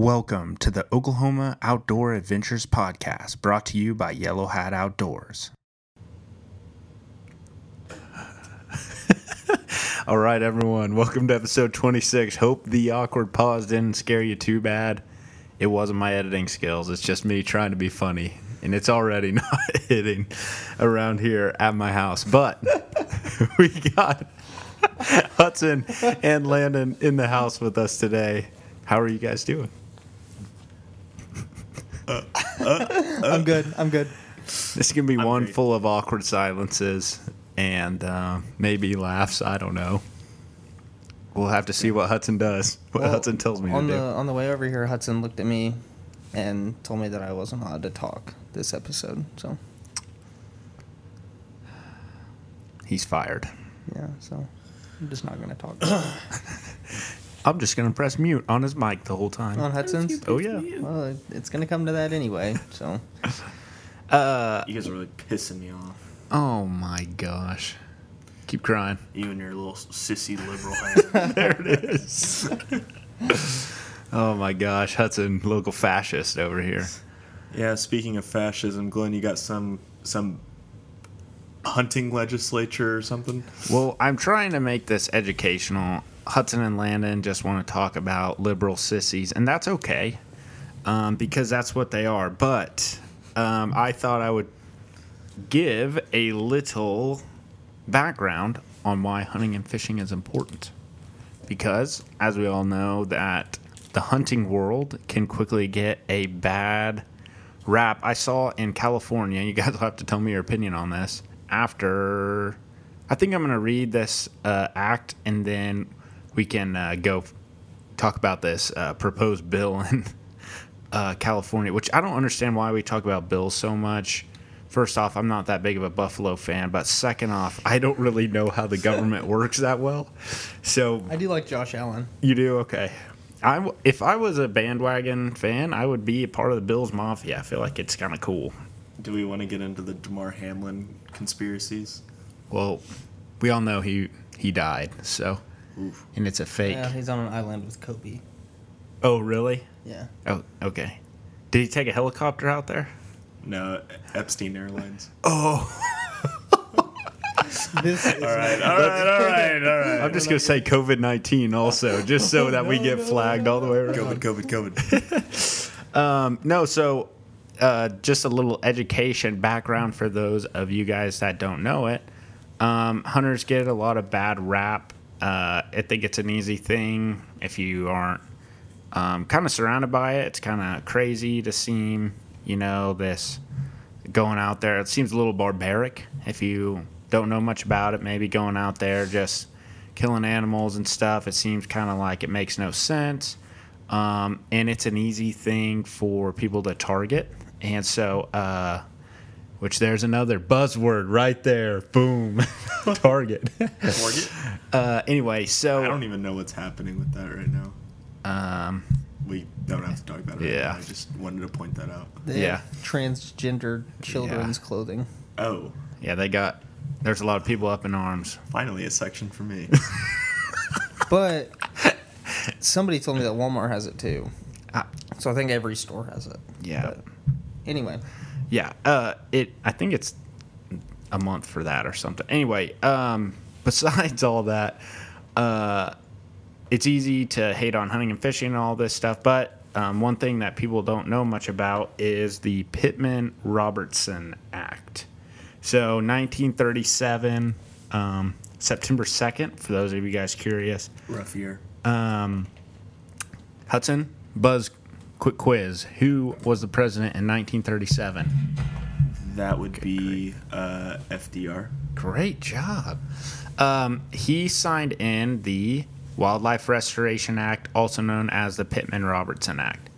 Welcome to the Oklahoma Outdoor Adventures Podcast, brought to you by Yellow Hat Outdoors. All right, everyone, welcome to episode 26. Hope the awkward pause didn't scare you too bad. It wasn't my editing skills, it's just me trying to be funny, and it's already not hitting around here at my house. But we got Hudson and Landon in the house with us today. How are you guys doing? I'm good. I'm good. This is gonna be one great. full of awkward silences and uh, maybe laughs. I don't know. We'll have to see what Hudson does. What Well, Hudson tells me to on do. on the way over here, Hudson looked at me and told me that I wasn't allowed to talk this episode. So He's fired. yeah, so I'm just not gonna talk I'm just gonna press mute on his mic the whole time. on Hudson's. Oh yeah. Well, it's gonna come to that anyway. So Uh. You guys are really pissing me off. Oh my gosh. Keep crying. You and your little sissy liberal hand. there it is. oh my gosh, Hudson, local fascist over here. yeah, speaking of fascism, Glenn, you got some some hunting legislature or something? Well, I'm trying to make this educational. Hudson and Landon just want to talk about liberal sissies, and that's okay um, because that's what they are. But um, I thought I would give a little background on why hunting and fishing is important. Because, as we all know, that the hunting world can quickly get a bad rap. I saw in California, you guys will have to tell me your opinion on this. After, I think I'm going to read this uh, act and then we can uh, go talk about this uh, proposed bill in uh, California, which I don't understand why we talk about bills so much. First off, I'm not that big of a Buffalo fan, but second off, I don't really know how the government works that well. So I do like Josh Allen. you do okay. I w- if I was a bandwagon fan, I would be a part of the Bills Mafia. I feel like it's kind of cool. Do we want to get into the Damar Hamlin conspiracies? Well, we all know he he died, so Oof. and it's a fake. Yeah, he's on an island with Kobe. Oh, really? Yeah. Oh, okay. Did he take a helicopter out there? No, Epstein Airlines. Oh, This is All right, all right, all right, all right. I'm just gonna say COVID nineteen also, just so that we get flagged all the way around. COVID, COVID, COVID. Um, no, so uh, just a little education background for those of you guys that don't know it. Um, hunters get a lot of bad rap. Uh, I think it's an easy thing if you aren't um, kind of surrounded by it. It's kind of crazy to seem, you know, this going out there. It seems a little barbaric if you don't know much about it. Maybe going out there just killing animals and stuff. It seems kind of like it makes no sense. Um, and it's an easy thing for people to target. And so, uh, which there's another buzzword right there. Boom. target. Target? uh, anyway, so. I don't even know what's happening with that right now. Um, We don't have to talk about it. right Yeah. now. I just wanted to point that out. they Yeah. have transgender children's clothing. Oh, yeah, they got. There's a lot of people up in arms. finally a section for me. But somebody told me that Walmart has it too. So I think every store has it. Yeah. But anyway, Yeah, uh, it. I think it's a month for that or something. Anyway, um, besides all that, uh, it's easy to hate on hunting and fishing and all this stuff. But um, one thing that people don't know much about is the Pittman Robertson Act. So 1937, um, September 2nd. For those of you guys curious, Rough year. um, Hudson Buzz. Quick quiz: Who was the president in 1937? That would be uh, FDR. Great job. Um, he signed in the Wildlife Restoration Act, also known as the Pittman Robertson Act.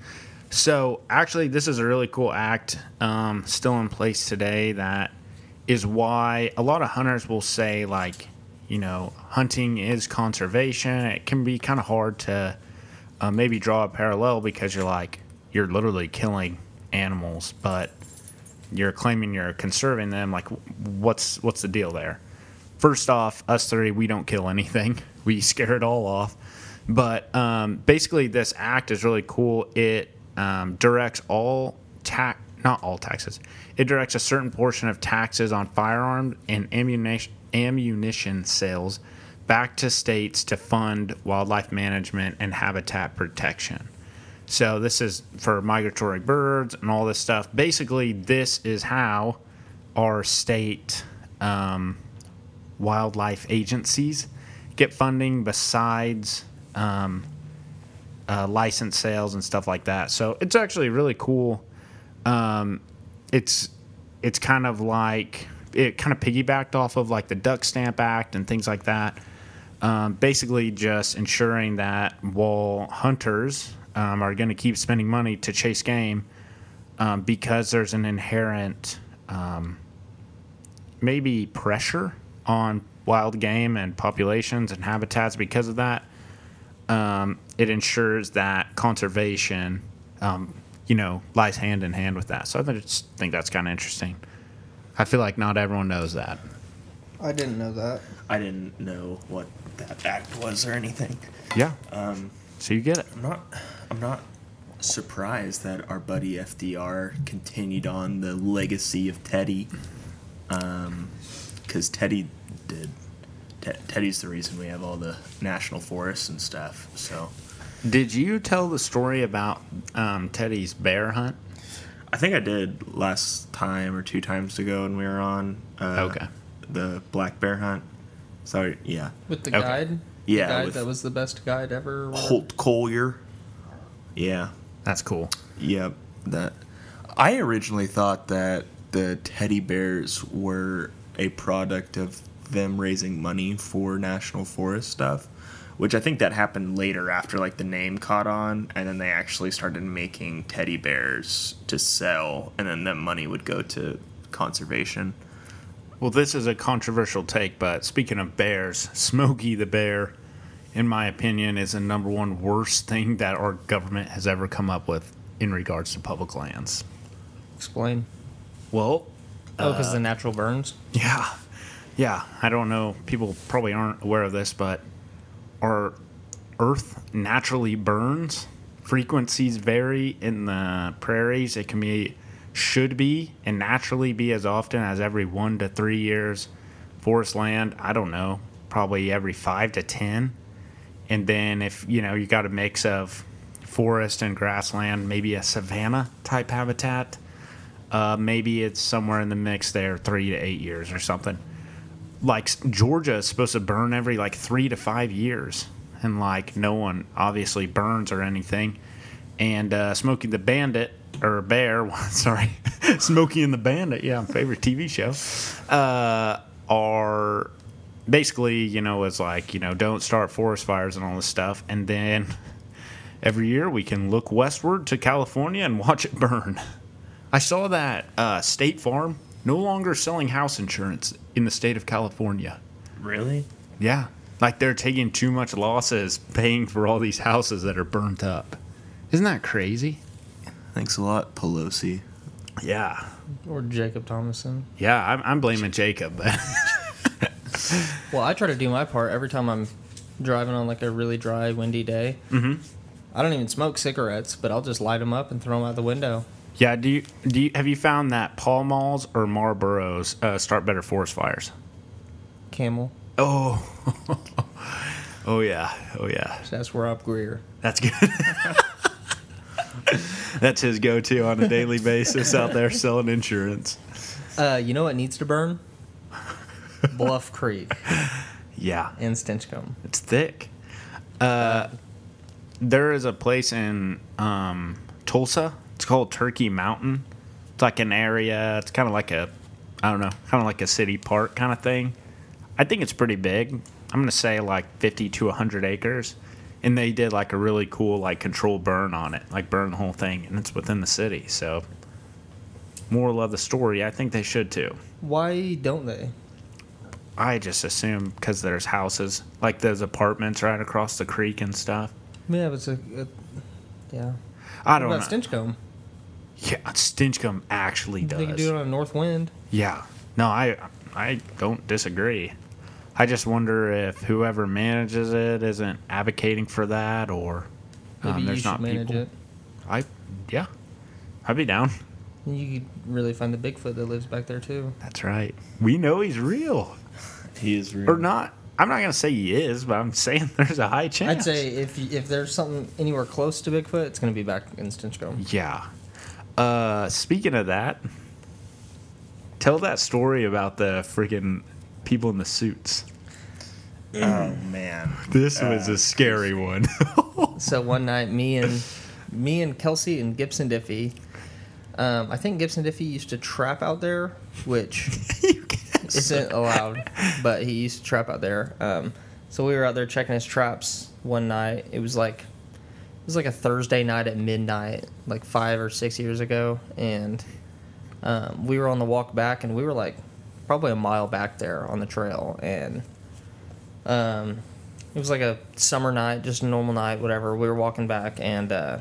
So, actually, this is a really cool act um, still in place today. That is why a lot of hunters will say, like, you know, hunting is conservation. It can be kind of hard to uh, maybe draw a parallel because you're like, you're literally killing animals, but you're claiming you're conserving them like what's what's the deal there first off us three we don't kill anything we scare it all off But um, basically, this act is really cool. It um, directs all tax, not all taxes. It directs a certain portion of taxes on firearms and ammunition ammunition sales back to states to fund wildlife management and habitat protection. So this is for migratory birds and all this stuff. Basically, this is how our state um, wildlife agencies get funding besides um, uh, license sales and stuff like that. So it's actually really cool. Um, it's it's kind of like it kind of piggybacked off of like the Duck Stamp Act and things like that. Um, basically, just ensuring that while hunters um, are going to keep spending money to chase game, um, because there's an inherent um, maybe pressure on wild game and populations and habitats because of that. Um, it ensures that conservation, um, you know, lies hand in hand with that. So I just think that's kind of interesting. I feel like not everyone knows that. I didn't know that. I didn't know what that act was or anything. Yeah. Um, So you get it. I'm not. I'm not surprised that our buddy FDR continued on the legacy of Teddy, because Teddy did. Te- Teddy's the reason we have all the national forests and stuff. So Did you tell the story about um, Teddy's bear hunt? I think I did last time or two times ago when we were on. Uh, Okay. The black bear hunt. Sorry. Yeah. With the Okay. guide? Yeah, The guide with- that was the best guide ever. or? Holt Collier. Yeah. That's cool. Yep. That. I originally thought that the teddy bears were a product of them raising money for national forest stuff, which I think that happened later after like the name caught on, and then they actually started making teddy bears to sell, and then that money would go to conservation. Well, this is a controversial take, but speaking of bears, Smokey the Bear, in my opinion, is the number one worst thing that our government has ever come up with in regards to public lands. Explain. Well, Oh, because uh, the natural burns? yeah, yeah. I don't know. People probably aren't aware of this, but our Earth naturally burns. Frequencies vary in the prairies. It can be, should be, and naturally be as often as every one to three years. Forest land, I don't know, probably every five to ten. And then if you know you got a mix of forest and grassland, maybe a savanna type habitat, uh, maybe it's somewhere in the mix there, three to eight years or something. Like Georgia is supposed to burn every like three to five years, and like no one obviously burns or anything. And uh, Smokey the Bandit or Bear, sorry, Smokey and the Bandit, yeah, favorite TV show, uh, are basically you know it's like you know don't start forest fires and all this stuff, and then every year we can look westward to California and watch it burn. I saw that uh, State Farm no longer selling house insurance in the state of California. Really? Yeah, like they're taking too much losses paying for all these houses that are burnt up. Isn't that crazy? Thanks a lot, Pelosi. Yeah, Or Jacob Thomason? yeah. I'm, I'm blaming Jacob, Well, I try to do my part every time I'm driving on like a really dry, windy day. Mm-hmm. I don't even smoke cigarettes, but I'll just light them up and throw them out the window. yeah. Do you do you have you found that Pall Malls or Marlboros uh, start better forest fires? Camel. Oh, oh yeah, oh yeah. So that's Rob Greer. That's good. That's his go-to on a daily basis out there selling insurance. Uh, you know what needs to burn? Bluff Creek Yeah, and Stinchcomb. it's thick. Uh, there is a place in um, Tulsa. It's called Turkey Mountain. It's like an area. It's kind of like a, I don't know, kind of like a city park kind of thing. I think it's pretty big. I'm gonna say like 50 to 100 acres, and they did like a really cool like controlled burn on it, like burn the whole thing, and it's within the city. So, moral of the story, I think they should too. Why don't they? I just assume because there's houses, like those apartments right across the creek and stuff. Yeah, but it's a, a yeah. I don't know. about Stinchcomb? Yeah, Stinchcomb actually does. They can do it on North Wind. Yeah. No, I I don't disagree. I just wonder if whoever manages it isn't advocating for that, or Maybe um, you there's should not manage people. it. I, yeah, I'd be down. You could really find the Bigfoot that lives back there too. That's right. We know he's real He is real. or not. I'm not gonna say he is, but I'm saying there's a high chance. I'd say if y- if there's something anywhere close to Bigfoot, it's gonna be back in Stinchcomb. Yeah. Uh, speaking of that, tell that story about the freaking people in the suits. Oh man. This was Uh, a scary one. So one night, me and me and Kelsey and Gibson Diffie. Um, I think Gibson Diffie used to trap out there, which isn't allowed, but he used to trap out there. Um, so we were out there checking his traps one night. It was like it was like a Thursday night at midnight, like five or six years ago, and um, we were on the walk back, and we were like probably a mile back there on the trail, and um, it was like a summer night, just a normal night, whatever. We were walking back, and uh,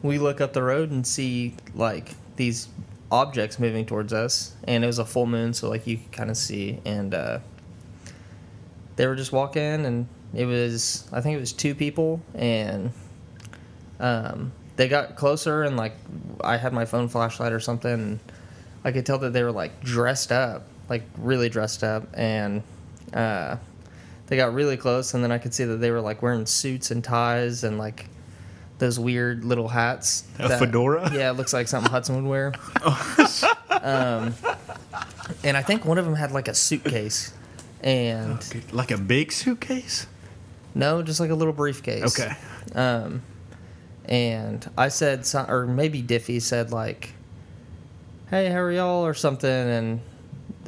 we look up the road and see like these objects moving towards us, and it was a full moon, so like you could kind of see, and uh, they were just walking, and it was I think it was two people, and um, they got closer, and like I had my phone flashlight or something, and I could tell that they were like dressed up, like really dressed up, and uh, they got really close, and then I could see that they were like wearing suits and ties and like those weird little hats. A that- fedora? Yeah, it looks like something Hudson would wear. um, and I think one of them had like a suitcase, and like a big suitcase. no, just like a little briefcase. Okay. Um, and I said, or maybe Diffie said like, "Hey, how are y'all?" or something, and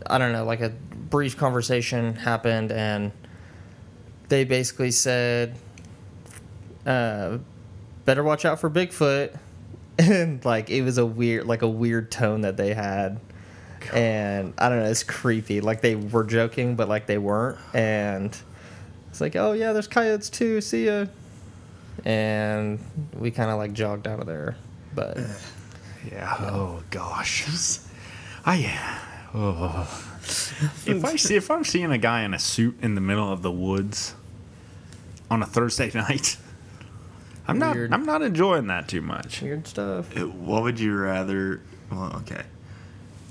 I don't know, like a brief conversation happened, and they basically said, uh, "Better watch out for Bigfoot," and like it was a weird, like a weird tone that they had. And I don't know, it's creepy. Like they were joking, but like they weren't. And it's like, oh yeah, there's coyotes too. See ya and we kind of like jogged out of there. But Yeah. Oh gosh. I. Oh. If I see if I'm seeing a guy in a suit in the middle of the woods on a Thursday night, I'm not. I'm not enjoying that too much. weird stuff. Uh, What would you rather? Well, okay.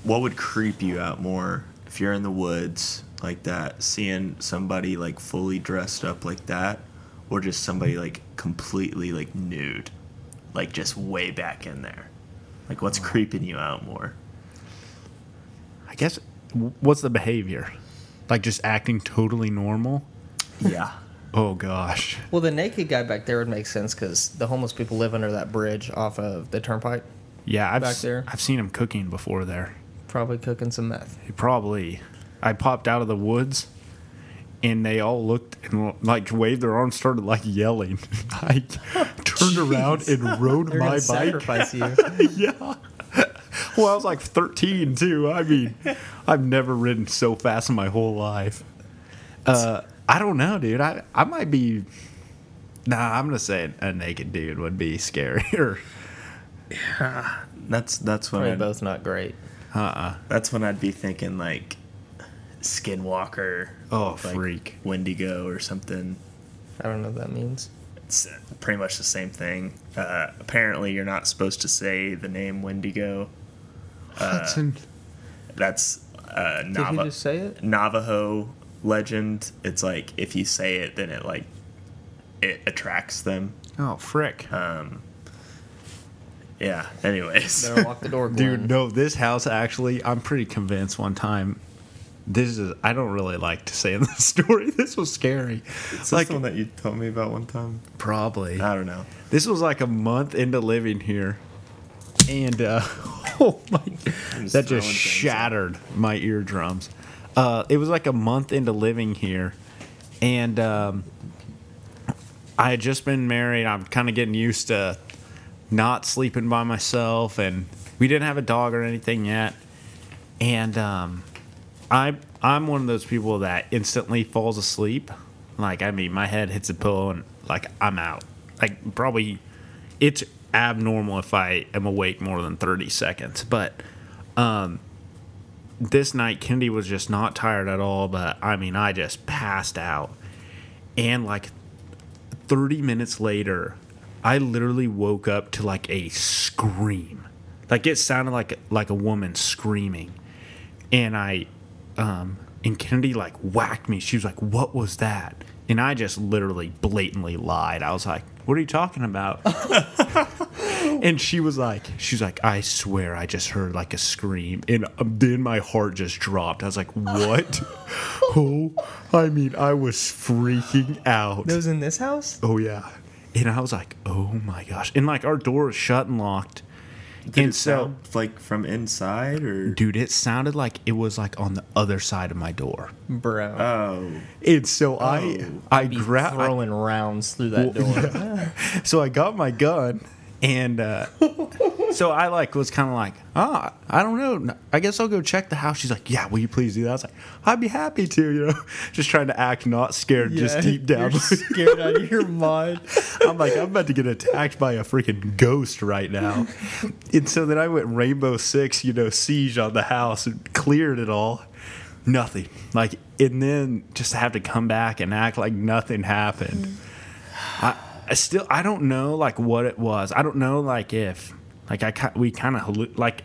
What would creep you out more if you're in the woods like that, seeing somebody like fully dressed up like that, or just somebody like completely like nude, like just way back in there? Like, what's uh-huh. creeping you out more? I guess. What's the behavior? Like just acting totally normal. Yeah. Oh gosh. Well, the naked guy back there would make sense because the homeless people live under that bridge off of the turnpike, Yeah, I've Back there. I've seen him cooking before there. probably cooking some meth. He probably. I popped out of the woods, and they all looked and like waved their arms, started like yelling. I turned around and rode They're my bike. sacrifice you. yeah. Well, I was like 13 too. I mean, I've never ridden so fast in my whole life. Uh, I don't know, dude. I I might be. Nah, I'm gonna say a naked dude would be scarier. Yeah, That's that's when Probably I'd, both not great. Uh-uh. that's when I'd be thinking like Skinwalker. Oh, like freak. Wendigo or something. I don't know what that means. It's pretty much the same thing. Uh, apparently, you're not supposed to say the name Wendigo. Hudson. That's uh, Did he just say it? Navajo legend. It's like if you say it, then it like it attracts them. Oh, frick. Um, yeah. Anyways, Better lock the door, Glenn. Dude, no, this house actually, I'm pretty convinced one time. This is, I don't really like to say in the story. This was scary. it's like, like one that you told me about one time. probably. I don't know. This was like a month into living here. And, uh, oh my, just that just shattered my eardrums. Uh, it was like a month into living here. And, um, I had just been married. I'm kind of getting used to not sleeping by myself, and we didn't have a dog or anything yet. And um, I I'm one of those people that instantly falls asleep. Like I mean, my head hits a pillow and like I'm out. Like probably, it's abnormal if I am awake more than 30 seconds. But um, this night Kennedy was just not tired at all, but I mean, I just passed out. And like 30 minutes later, I literally woke up to like a scream. Like it sounded like like a woman screaming. And I um and Kennedy like whacked me. She was like, "What was that?" And I just literally blatantly lied. I was like, "What are you talking about?" and she was like, "She's like, I swear, I just heard like a scream." And um, then my heart just dropped. I was like, "What?" oh, I mean, I was freaking out. Those in this house? Oh yeah. And I was like, "Oh my gosh!" And like our door was shut and locked. Did and it so, sound like from inside or? dude, it sounded like it was like on the other side of my door. Bro. Oh, And so I, Oh. I be grabbed. throwing rounds through that door. So I got my gun, and uh, so I like was kind of like, ah, I don't know. I guess I'll go check the house. She's like, yeah, will you please do that? I was like, I'd be happy to, you know, just trying to act not scared, just deep down. Scared out of your mind. I'm like, I'm about to get attacked by a freaking ghost right now. and so then I went Rainbow Six, you know, siege on the house and cleared it all. Nothing. Like, and then just have to come back and act like nothing happened. I, I still, I don't know, like, what it was. I don't know, like, if, like, I, we kind of, like,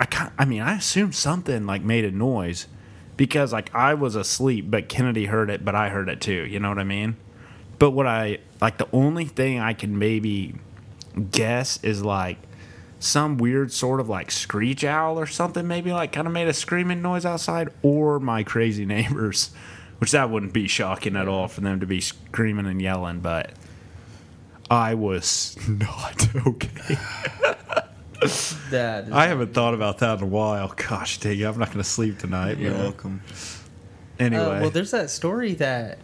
I, ki- I mean, I assumed something, like, made a noise because, like, I was asleep, but Kennedy heard it, but I heard it too. You know what I mean? But what I like the only thing I can maybe guess is like some weird sort of like screech owl or something maybe like kind of made a screaming noise outside or my crazy neighbors which that wouldn't be shocking at all for them to be screaming and yelling but I was not okay. That I haven't thought about that in a while. Gosh dang, I'm not going to sleep tonight. you're welcome. Anyway, Uh, well, there's that story that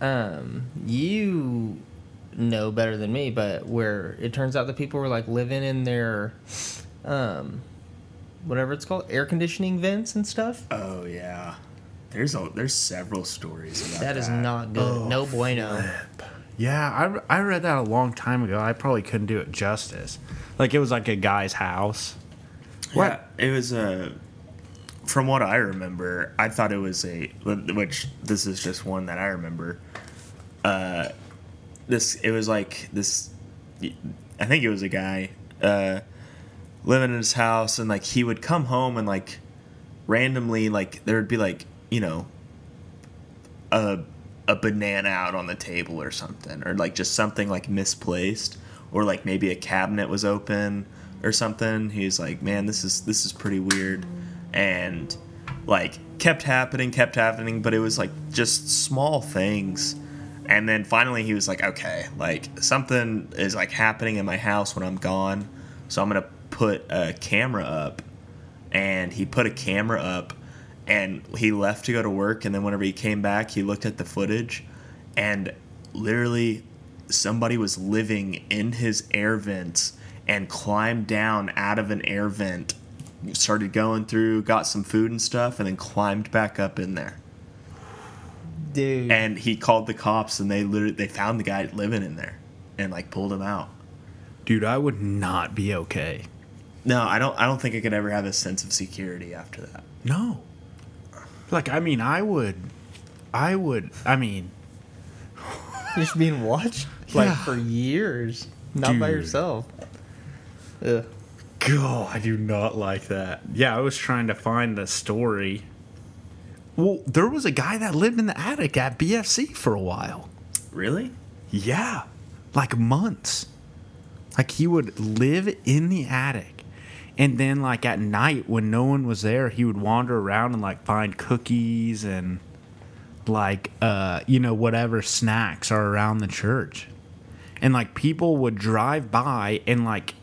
um, you know better than me, but where it turns out that people were like living in their um, whatever it's called, air conditioning vents and stuff. Oh yeah, there's a there's several stories about that. That is not good. Oh, no bueno. Yeah, I, I read that a long time ago. I probably couldn't do it justice. Like it was like a guy's house. Yeah, it was a. From what I remember, I thought it was a. Which this is just one that I remember. Uh, this it was like this. I think it was a guy uh, living in his house, and like he would come home and like randomly like there would be like you know a a banana out on the table or something, or like just something like misplaced, or like maybe a cabinet was open or something. He's like, man, this is this is pretty weird, and like kept happening, kept happening, but it was like just small things. And then finally he was like, okay, like something is like happening in my house when I'm gone, so I'm gonna put a camera up. And he put a camera up and he left to go to work and then whenever he came back he looked at the footage and literally somebody was living in his air vents and climbed down out of an air vent started going through got some food and stuff and then climbed back up in there Dude. and he called the cops and they literally they found the guy living in there and like pulled him out Dude, I would not be okay. no i don't i don't think i could ever have a sense of security after that No. Like, I mean, I would. I would. I mean, You're just being watched like Yeah. for years, not by yourself. Ugh. God, I do not like that. Yeah, I was trying to find the story. Well, there was a guy that lived in the attic at BFC for a while. really Yeah, like months. Like he would live in the attic. And then like at night when no one was there, he would wander around and like find cookies and like uh you know whatever snacks are around the church. And like people would drive by and like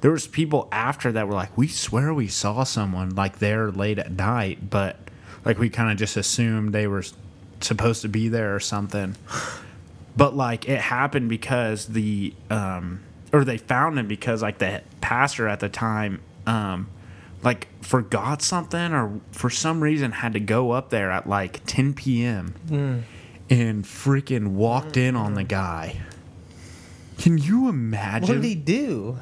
there was people after that were like we swear we saw someone like there late at night, but like we kind of just assumed they were supposed to be there or something but like it happened because the um or they found him because like the pastor at the time um like forgot something or for some reason had to go up there at like 10 p.m and freaking walked in on the guy can you imagine What did he do?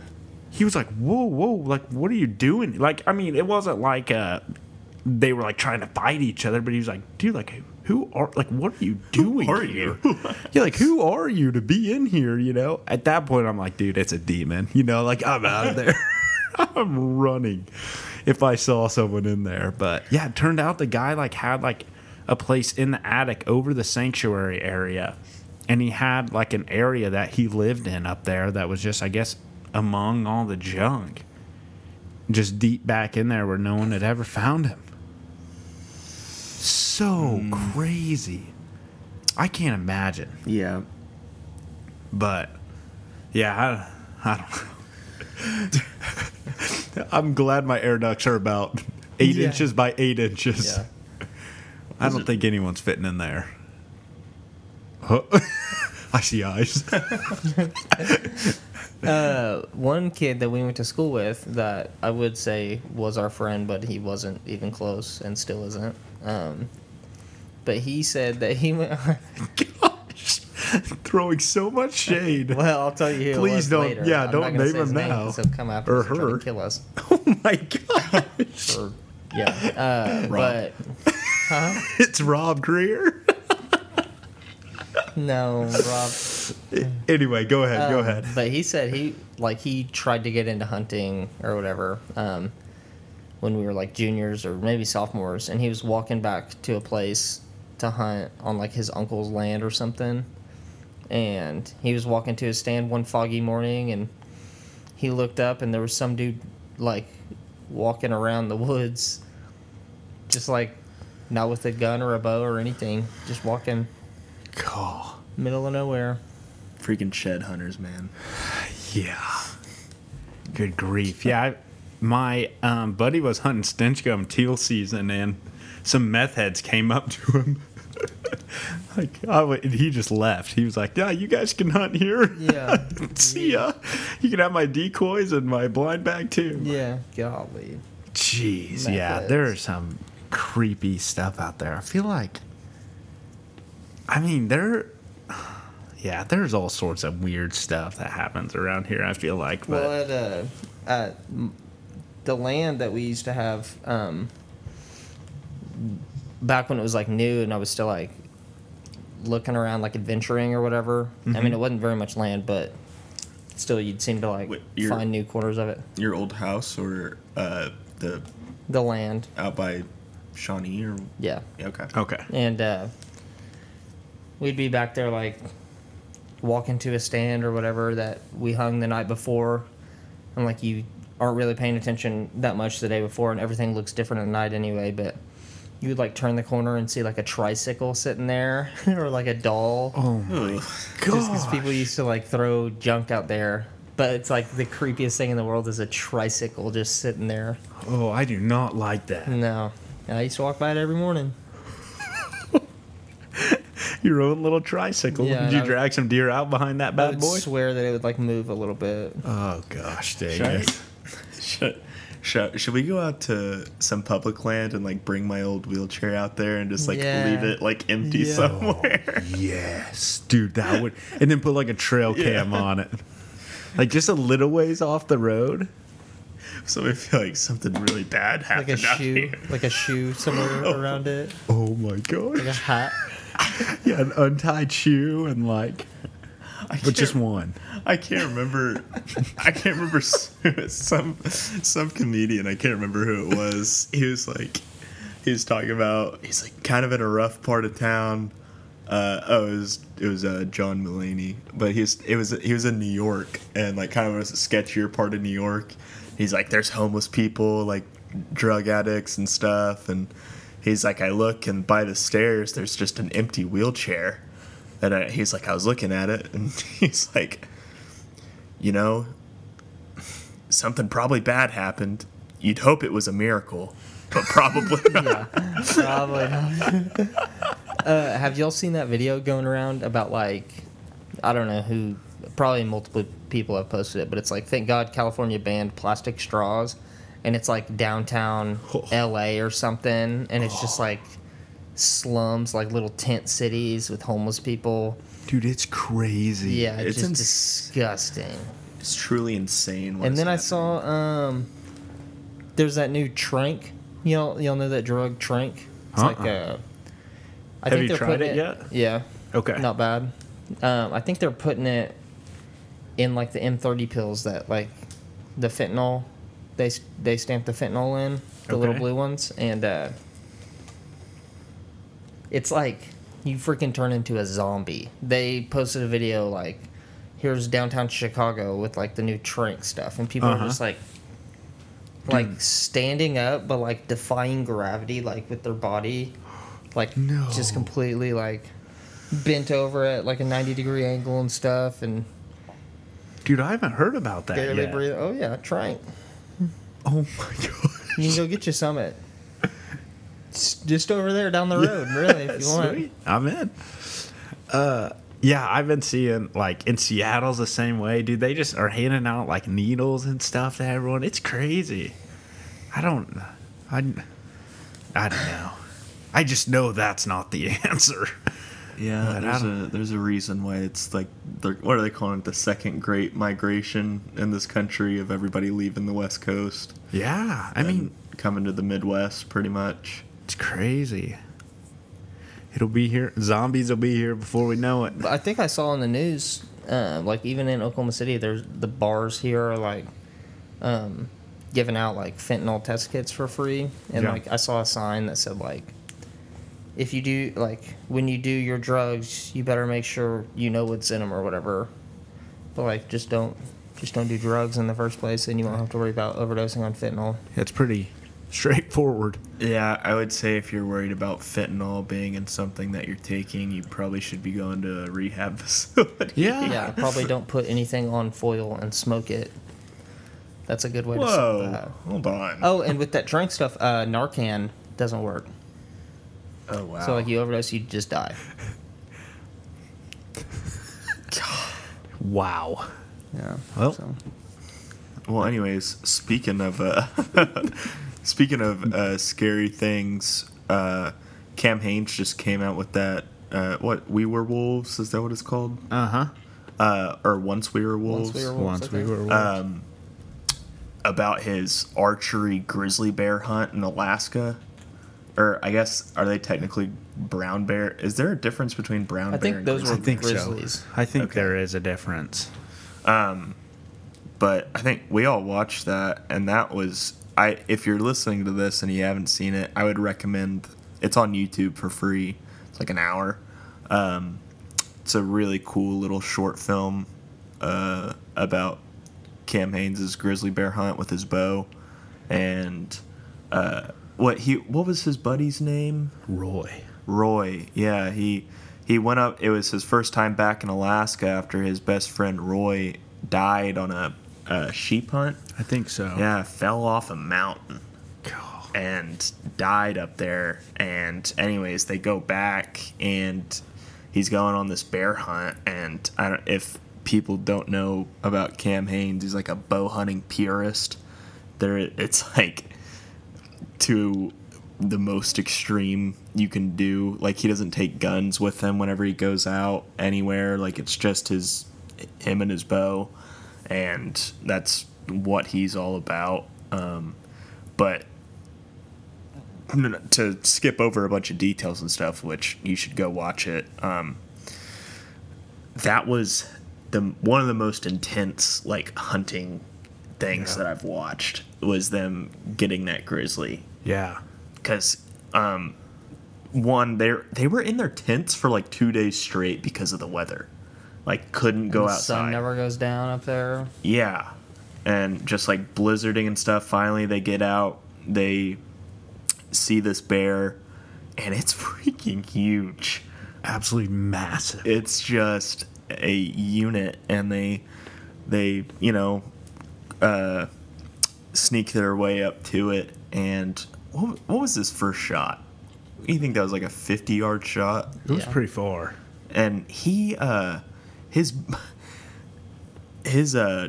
he was like, "Whoa, whoa! Like, what are you doing?" Like, I mean, it wasn't like uh they were like trying to fight each other, but he was like, dude, like who are like what are you doing are here? you? yeah, like who are you to be in here? You know. At that point, I'm like, dude, it's a demon. You know, like I'm out of there. I'm running if I saw someone in there. But yeah, it turned out the guy like had like a place in the attic over the sanctuary area. And he had like an area that he lived in up there that was just, I guess, among all the junk. Just deep back in there where no one had ever found him. So hmm. crazy. I can't imagine. Yeah. But yeah, I, I don't. I'm glad my air ducts are about eight Yeah. inches by eight inches. Yeah. I don't think anyone's fitting in there. I see eyes. Uh, one kid that we went to school with that I would say was our friend, but he wasn't even close and still isn't. Um, but he said that he went. Throwing so much shade. well, I'll tell you who. Please don't- Later. yeah, I'm don't name him name now. He'll come after Or us her. kill us. Oh my gosh, Or, yeah. Uh, Rob. but it's Rob Greer. no, Rob. anyway, go ahead. go Um, ahead. But he said he like he tried to get into hunting or whatever um, when we were like juniors or maybe sophomores, and he was walking back to a place to hunt on like his uncle's land or something, and he was walking to his stand one foggy morning, and he looked up and there was some dude like walking around the woods, just like not with a gun or a bow or anything, just walking God. middle of nowhere. Freaking shed hunters, man. Yeah. Good grief. Yeah, I, my um, buddy was hunting Stinchcomb teal season, and some meth heads came up to him. like, I he just left. He was like, "Yeah, you guys can hunt here. Yeah. See ya. You can have my decoys and my blind bag too." Yeah, golly. Jeez. Meth yeah, heads. there's some creepy stuff out there. I feel like. I mean, there. Yeah, there's all sorts of weird stuff that happens around here. I feel like, but Well, at uh, at the land that we used to have, um, back when it was like new and I was still like looking around, like adventuring or whatever. I Mm-hmm. mean, it wasn't very much land, but still, you'd seem to like Wait, you're- find new corners of it. Your old house or uh, the The land, out by Shawnee or yeah, yeah, okay. okay. and uh, we'd be back there like walking to a stand or whatever that we hung the night before and like you aren't really paying attention that much the day before and everything looks different at night anyway but you would like turn the corner and see like a tricycle sitting there or like a doll Oh my hmm. just because people used to like throw junk out there but it's like the creepiest thing in the world is a tricycle just sitting there Oh, I do not like that. no i used to walk by it every morning Your own little tricycle. Yeah, Did you I would- drag some deer out behind that i bad would boy? I swear that it would like move a little bit Oh gosh, dang Should, I- it! should, should, should we go out to some public land and like bring my old wheelchair out there and just like Yeah. leave it like empty Yeah. somewhere? Yes, dude, that would, and then put like a trail Yeah. cam on it, like just a little ways off the road. so I feel like something really bad happened. like a out shoe, here. like a shoe somewhere oh. around it, Oh my god! like a hat. Yeah, an untied shoe and like, I but just one. I can't remember. I can't remember some some comedian. I can't remember who it was. He was like, he was talking about. He's like kind of in a rough part of town. Uh, oh, it was it was uh, John Mulaney, but he was it was he was in New York and like kind of was a sketchier part of New York. He's like, there's homeless people, like drug addicts and stuff, and he's like, I look and by the stairs, there's just an empty wheelchair. And I, he's like, I was looking at it, and he's like, you know, something probably bad happened. You'd hope it was a miracle, but probably not. Yeah, probably not. uh, have y'all seen that video going around about like, I don't know who, probably multiple people have posted it, but it's like, thank God California banned plastic straws, and it's like downtown L.A. or something, and it's just like slums, like little tent cities with homeless people. Dude, it's crazy. Yeah, it's It's just ins- disgusting. It's truly insane. what and is then I happening. saw um, there's that new Tranq You know, y'all know that drug Tranq. It's like Uh-uh. uh, I Have you they're tried putting it yet? Yeah. Okay. Not bad. Um, I think they're putting it in like the M30 pills that like the fentanyl. They they stamp the fentanyl in the little blue ones, and uh, it's like you freaking turn into a zombie. They posted a video like, here's downtown Chicago with like the new Tranq stuff, and people Uh-huh. are just like, like standing up, but like defying gravity, like with their body, like No. just completely like bent over at like a 90 degree angle and stuff, and Dude, I haven't heard about that barely yet. breathe. Oh yeah, Tranq. Oh my god. You can go get your some at. It's just over there down the road, really, if you want. Sweet. I'm in. Uh, yeah, I've been seeing like in Seattle's the same way, dude. They just are handing out like needles and stuff to everyone. It's crazy. I don't. I. I don't know. I just know that's not the answer. Yeah, But there's a there's a reason why it's like they're, what are they calling it? The second great migration in this country of everybody leaving the West Coast. Yeah, I mean, coming to the Midwest, pretty much. It's crazy. It'll be here. Zombies will be here before we know it. I think I saw in the news, uh, like even in Oklahoma City, there's the bars here are like um, giving out like fentanyl test kits for free, and Yeah. like I saw a sign that said like, if you do like when you do your drugs, you better make sure you know what's in them or whatever. But like, just don't just don't do drugs in the first place, and you won't have to worry about overdosing on fentanyl. It's pretty straightforward. Yeah, I would say if you're worried about fentanyl being in something that you're taking, you probably should be going to a rehab facility. Yeah. Yeah, probably don't put anything on foil and smoke it. That's a good way to solve Whoa, that. hold on. Oh, and with that drink stuff, uh, Narcan doesn't work. oh wow. So like you overdose, you just die. Wow. Yeah. Well. so. Well, anyways, speaking of uh, speaking of uh, scary things, uh, Cam Hanes just came out with that. Uh, what we were wolves? Is that what it's called? Uh huh. Uh, or once we were wolves. Once we were wolves. We were. wolves. um, about his archery grizzly bear hunt in Alaska. Or I guess are they technically brown bear? Is there a difference between brown I bear think and those grizzly were I think grizzlies. so. I think Okay. there is a difference. but I think we all watched that, and that was I. If you're listening to this and you haven't seen it, I would recommend. It's on YouTube for free. It's like an hour. Um, it's a really cool little short film uh, about Cam Hanes' grizzly bear hunt with his bow, and uh, what he what was his buddy's name? Roy. Roy. Yeah, he he went up. It was his first time back in Alaska after his best friend Roy died on a, a sheep hunt. I think so. Yeah, fell off a mountain God. and died up there. And anyways, they go back and he's going on this bear hunt. And I don't if people don't know about Cam Hanes, he's like a bow hunting purist. There, it's like to the most extreme you can do. Like he doesn't take guns with him whenever he goes out anywhere. Like it's just his him and his bow, and that's what he's all about. Um, but to skip over a bunch of details and stuff, which you should go watch it. Um, that was the one of the most intense like hunting things Yeah. that I've watched was them getting that grizzly Yeah. because um, one they they were in their tents for like two days straight because of the weather, like couldn't go And the outside. Sun never goes down up there. Yeah. And just like blizzarding and stuff, finally they get out, they see this bear, and it's freaking huge. Absolutely massive. It's just a unit, and they, they, you know, uh, sneak their way up to it. And what, what was this first shot? You think that was like a 50 yard shot? It was Yeah. pretty far. and he uh his his uh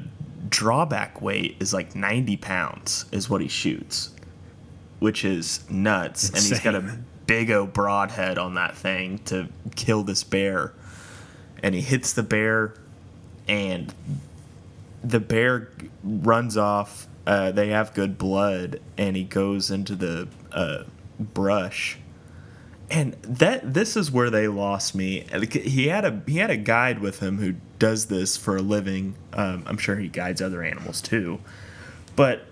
drawback weight is like 90 pounds is what he shoots which is nuts and he's got a big o broadhead on that thing to kill this bear and he hits the bear and the bear runs off. Uh, they have good blood, and he goes into the uh, brush. And that this is where they lost me. He had a he had a guide with him who does this for a living. Um, I'm sure he guides other animals too. But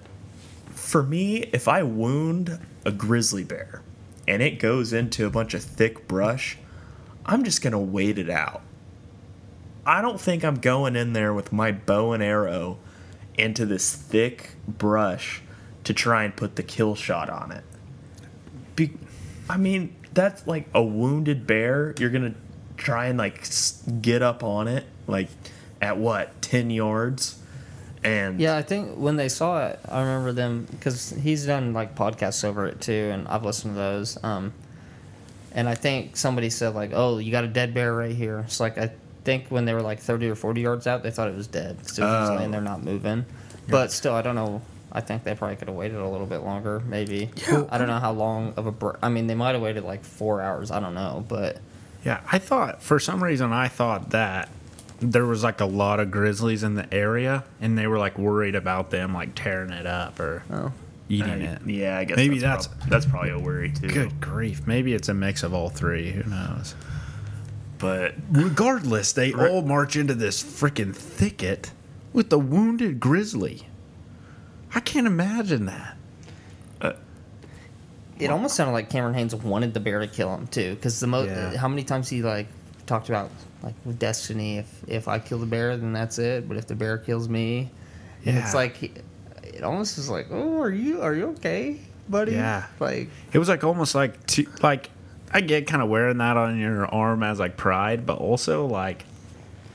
for me, if I wound a grizzly bear and it goes into a bunch of thick brush, I'm just gonna wait it out. I don't think I'm going in there with my bow and arrow into this thick brush to try and put the kill shot on it. Be- I mean, that's like a wounded bear. You're gonna try and like get up on it, like at what ten yards, and Yeah, I think when they saw it, I remember them because he's done like podcasts over it too, and I've listened to those. Um, and I think somebody said like, "Oh, you got a dead bear right here." It's like I think when they were like thirty or forty yards out, they thought it was dead because it was just Oh. laying there not moving. But still, I don't know. I think they probably could have waited a little bit longer, maybe. Yeah. I don't know how long of a. Br- I mean, they might have waited like four hours. I don't know, but Yeah, I thought for some reason I thought that there was like a lot of grizzlies in the area, and they were like worried about them like tearing it up or oh, eating I- it. yeah, I guess Maybe that's that's- prob- that's probably a worry too. Good grief! Maybe it's a mix of all three. Who knows? but Regardless, they Right. all march into this freaking thicket with the wounded grizzly. I can't imagine that. Uh, it almost sounded like Cameron Hanes wanted the bear to kill him too, because the mo- uh, Yeah. how many times he like talked about like with destiny, if if I kill the bear, then that's it. But if the bear kills me, and it's like it almost is like, oh, are you are you okay, buddy? Yeah. like It was like almost like to, like I get kind of wearing that on your arm as like pride, but also like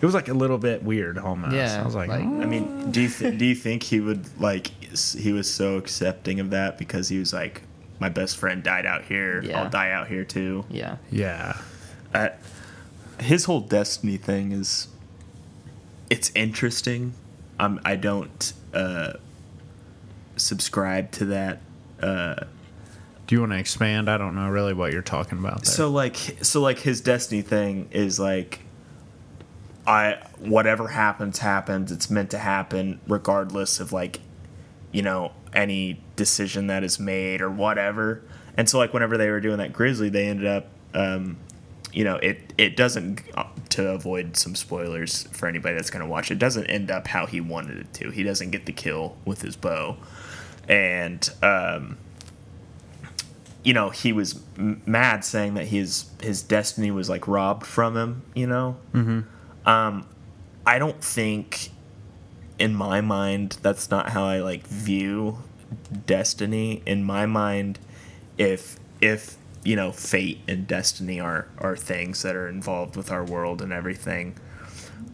it was like a little bit weird almost. Yeah, I was like, like- "Oh." I mean, do you th- do you think he would like he was so accepting of that because he was like, my best friend died out here, Yeah. I'll die out here too. yeah, yeah, Uh, his whole destiny thing is it's interesting. Um, I don't uh, subscribe to that. Uh, Do you want to expand? I don't know really what you're talking about. There. So like so like his destiny thing is like I whatever happens happens it's meant to happen regardless of like you know any decision that is made or whatever. And so like whenever they were doing that grizzly they ended up um you know it it doesn't uh, to avoid some spoilers for anybody that's going to watch it doesn't end up how he wanted it to. He doesn't get the kill with his bow. And um you know, he was mad saying that his his destiny was like robbed from him. You know, mm-hmm. Um, I don't think, in my mind, that's not how I like view destiny. In my mind, if if you know, fate and destiny are are things that are involved with our world and everything.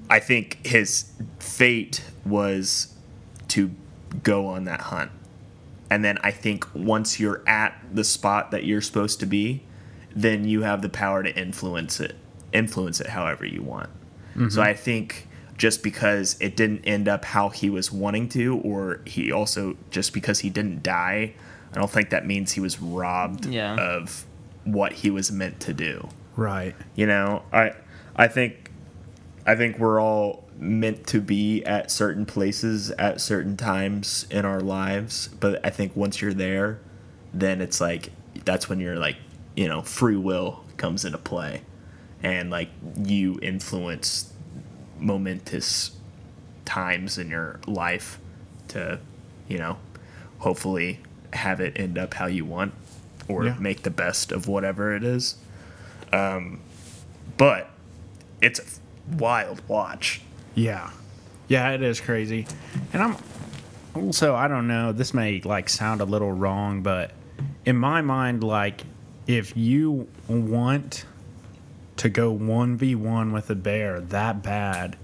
I think his fate was to go on that hunt and then I think once you're at the spot that you're supposed to be, then you have the power to influence it, influence it however you want. So mm-hmm. I think just because it didn't end up how he was wanting to, or he also just because he didn't die, I don't think that means he was robbed Yeah. of what he was meant to do. right. You know, I I think I think we're all meant to be at certain places at certain times in our lives, but I think once you're there, then it's like that's when you're like, you know, free will comes into play and like you influence momentous times in your life to, you know, hopefully have it end up how you want or Yeah. make the best of whatever it is. Um, but it's a wild watch. Yeah. Yeah, it is crazy. And I'm also, I don't know, this may like sound a little wrong, but in my mind, like if you want to go 1v1 with a bear that bad,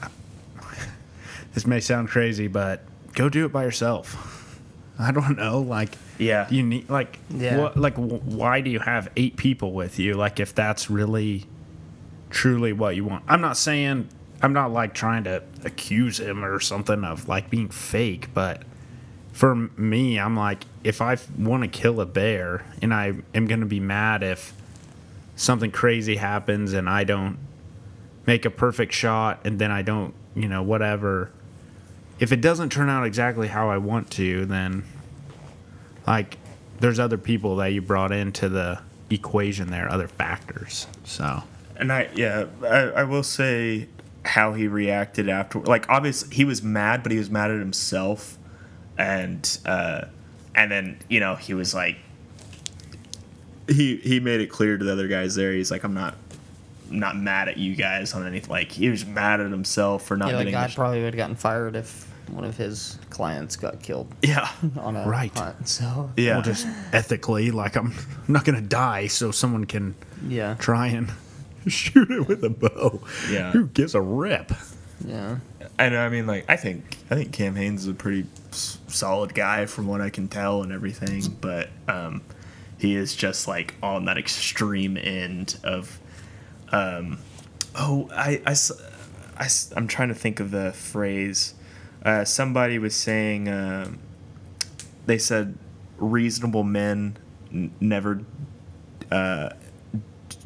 this may sound crazy, but go do it by yourself. I don't know, like Yeah. you need like Yeah. what like why do you have eight people with you like if that's really truly what you want i'm not saying i'm not like trying to accuse him or something of like being fake but for me i'm like if i want to kill a bear and i am going to be mad if something crazy happens and i don't make a perfect shot and then i don't you know whatever if it doesn't turn out exactly how I want to, then like there's other people that you brought into the equation there, other factors. So And I yeah, I, I will say how he reacted after. Like obviously he was mad, but he was mad at himself, and uh, and then you know he was like he he made it clear to the other guys there. He's like, I'm not not mad at you guys on anything. Like he was mad at himself for not Yeah, that getting. guy the probably would have gotten fired if one of his clients got killed yeah, on a Right. hunt. So yeah. well, just ethically, like I'm not gonna die, so someone can yeah, try and shoot it with a bow. Yeah. Who gives a rip? yeah. And I mean, like, I think I think Cam Hanes is a pretty s- solid guy from what I can tell and everything, but um, he is just like on that extreme end of, um, oh, I'm trying to think of the phrase. Uh, somebody was saying, um, they said, reasonable men n- never uh,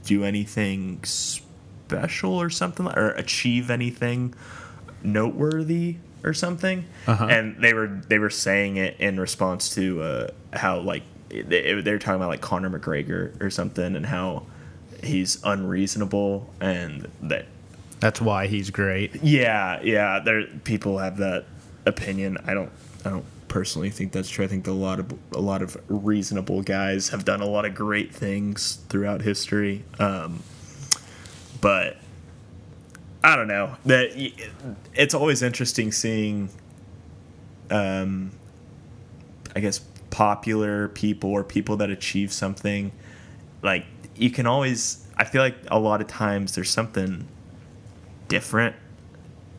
do anything special or something, or achieve anything noteworthy or something. Uh-huh. And they were they were saying it in response to uh, how like they, they were talking about like Conor McGregor or something, and how he's unreasonable and that That's why he's great. yeah yeah there people have that opinion. I don't I don't personally think that's true. I think a lot of a lot of reasonable guys have done a lot of great things throughout history. Um, but I don't know that it's always interesting seeing, um, I guess popular people or people that achieve something. Like you can always, I feel like a lot of times there's something different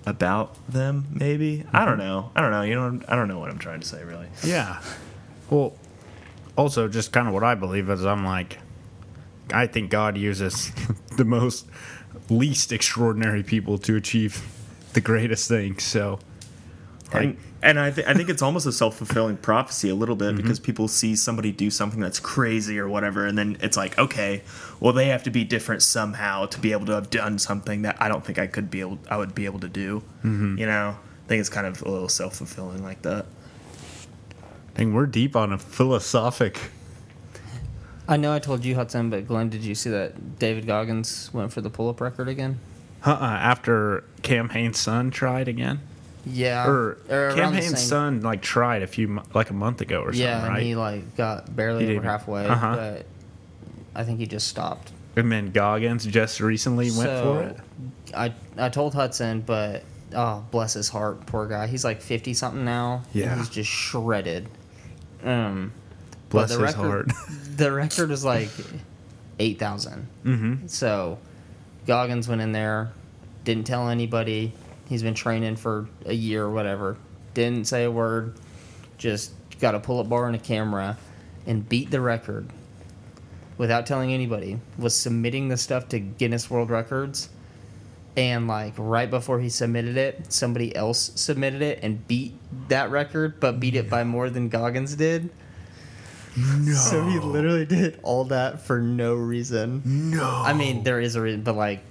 about them. Maybe I don't mm-hmm. know. I don't know. You know, I don't know what I'm trying to say really. Yeah. Well, also just kind of what I believe is I'm like, I think God uses the most least extraordinary people to achieve the greatest things. So, and, and I, th- I think it's almost a self-fulfilling prophecy a little bit Mm-hmm. because people see somebody do something that's crazy or whatever and then it's like okay well they have to be different somehow to be able to have done something that i don't think i could be able i would be able to do Mm-hmm. you know i think it's kind of a little self-fulfilling like that I think we're deep on a philosophic. I know I told you Hudson, but Glenn, did you see that David Goggins went for the pull-up record again? Uh-uh, after Cam Hanes' son tried again, Yeah, or the son like tried a few like a month ago or Yeah, something, right? and he like got barely over halfway, uh-huh. but I think he just stopped. and then Goggins just recently went so, for it. I I told Hudson, but oh bless his heart, poor guy. He's like fifty something now. Yeah. he's just shredded. Um, Bless the his record, heart. the record was like eight thousand. Mm-hmm. So Goggins went in there, didn't tell anybody. He's been training for a year or whatever. Didn't say a word. Just got a pull up bar and a camera and beat the record without telling anybody. Was submitting the stuff to Guinness World Records. And like right before he submitted it, somebody else submitted it and beat that record, but beat it by more than Goggins did. No. So he literally did all that for no reason. No. I mean, there is a reason, but like,